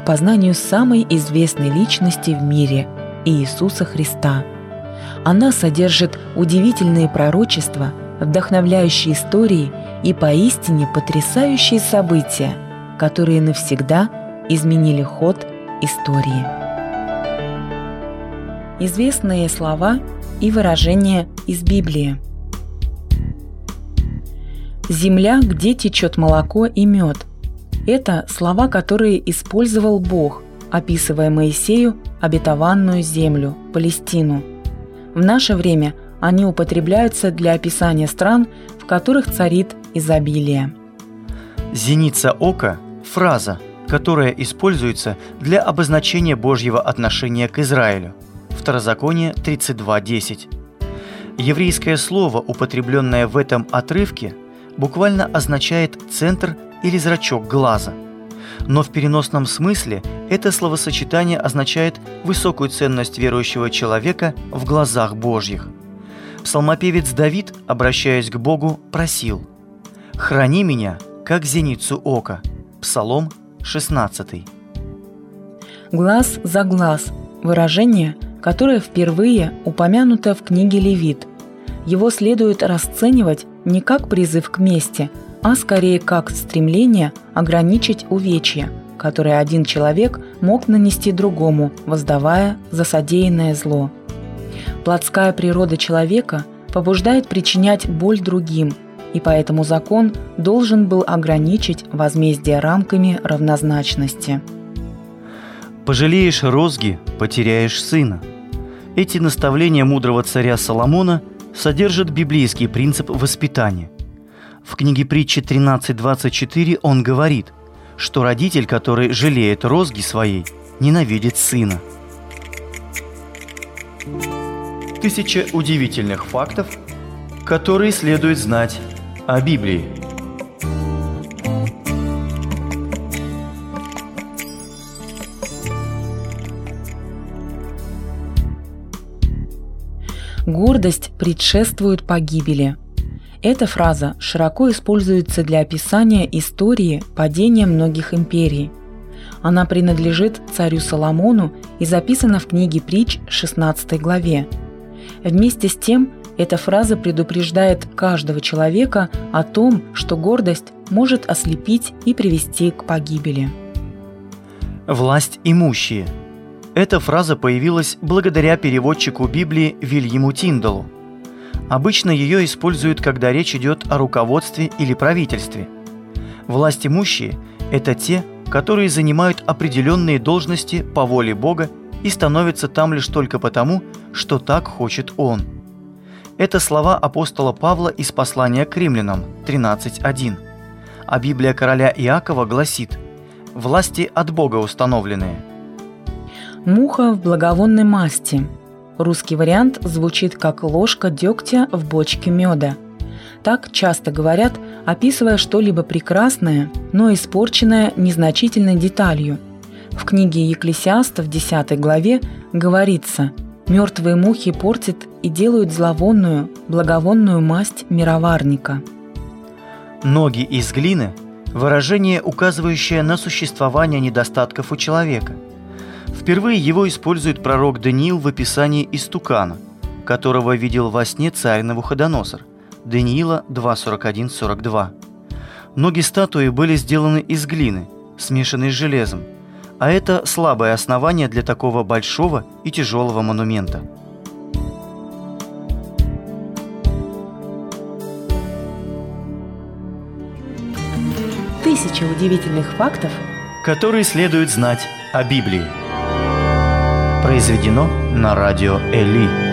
к познанию самой известной личности в мире – Иисуса Христа. Она содержит удивительные пророчества, вдохновляющие истории и поистине потрясающие события, которые навсегда изменили ход истории. Известные слова и выражения из Библии. «Земля, где течет молоко и мед», это слова, которые использовал Бог, описывая Моисею обетованную землю, Палестину. В наше время они употребляются для описания стран, в которых царит изобилие. Зеница ока – фраза, которая используется для обозначения Божьего отношения к Израилю. Второзаконие 32.10. Еврейское слово, употребленное в этом отрывке, буквально означает «центр» или «зрачок глаза». Но в переносном смысле это словосочетание означает высокую ценность верующего человека в глазах Божьих. Псалмопевец Давид, обращаясь к Богу, просил «Храни меня, как зеницу ока» Псалом 16. Глаз за глаз – выражение, которое впервые упомянуто в книге Левит. Его следует расценивать не как призыв к мести, а скорее как стремление ограничить увечья, которые один человек мог нанести другому, воздавая за содеянное зло. Плотская природа человека побуждает причинять боль другим, и поэтому закон должен был ограничить возмездие рамками равнозначности. «Пожалеешь розги, потеряешь сына». Эти наставления мудрого царя Соломона содержат библейский принцип воспитания – в книге притчи 13.24 он говорит, что родитель, который жалеет розги своей, ненавидит сына. Тысяча удивительных фактов, которые следует знать о Библии. Гордость предшествует погибели – эта фраза широко используется для описания истории падения многих империй. Она принадлежит царю Соломону и записана в книге притч 16 главе. Вместе с тем, эта фраза предупреждает каждого человека о том, что гордость может ослепить и привести к погибели. Власть имущие. Эта фраза появилась благодаря переводчику Библии Вильяму Тиндалу – Обычно ее используют, когда речь идет о руководстве или правительстве. Власть имущие – это те, которые занимают определенные должности по воле Бога и становятся там лишь только потому, что так хочет Он. Это слова апостола Павла из послания к римлянам 13.1. А Библия короля Иакова гласит «власти от Бога установленные». Муха в благовонной масти – Русский вариант звучит как ложка дегтя в бочке меда. Так часто говорят, описывая что-либо прекрасное, но испорченное незначительной деталью. В книге Екклесиаста в 10 главе говорится «Мертвые мухи портят и делают зловонную, благовонную масть мироварника». Ноги из глины – выражение, указывающее на существование недостатков у человека – Впервые его использует пророк Даниил в описании истукана, которого видел во сне царь Навуходоносор. Даниила 2.41-42. Ноги статуи были сделаны из глины, смешанной с железом, а это слабое основание для такого большого и тяжелого монумента. Тысяча удивительных фактов, которые следует знать о Библии. Произведено на радио Эли.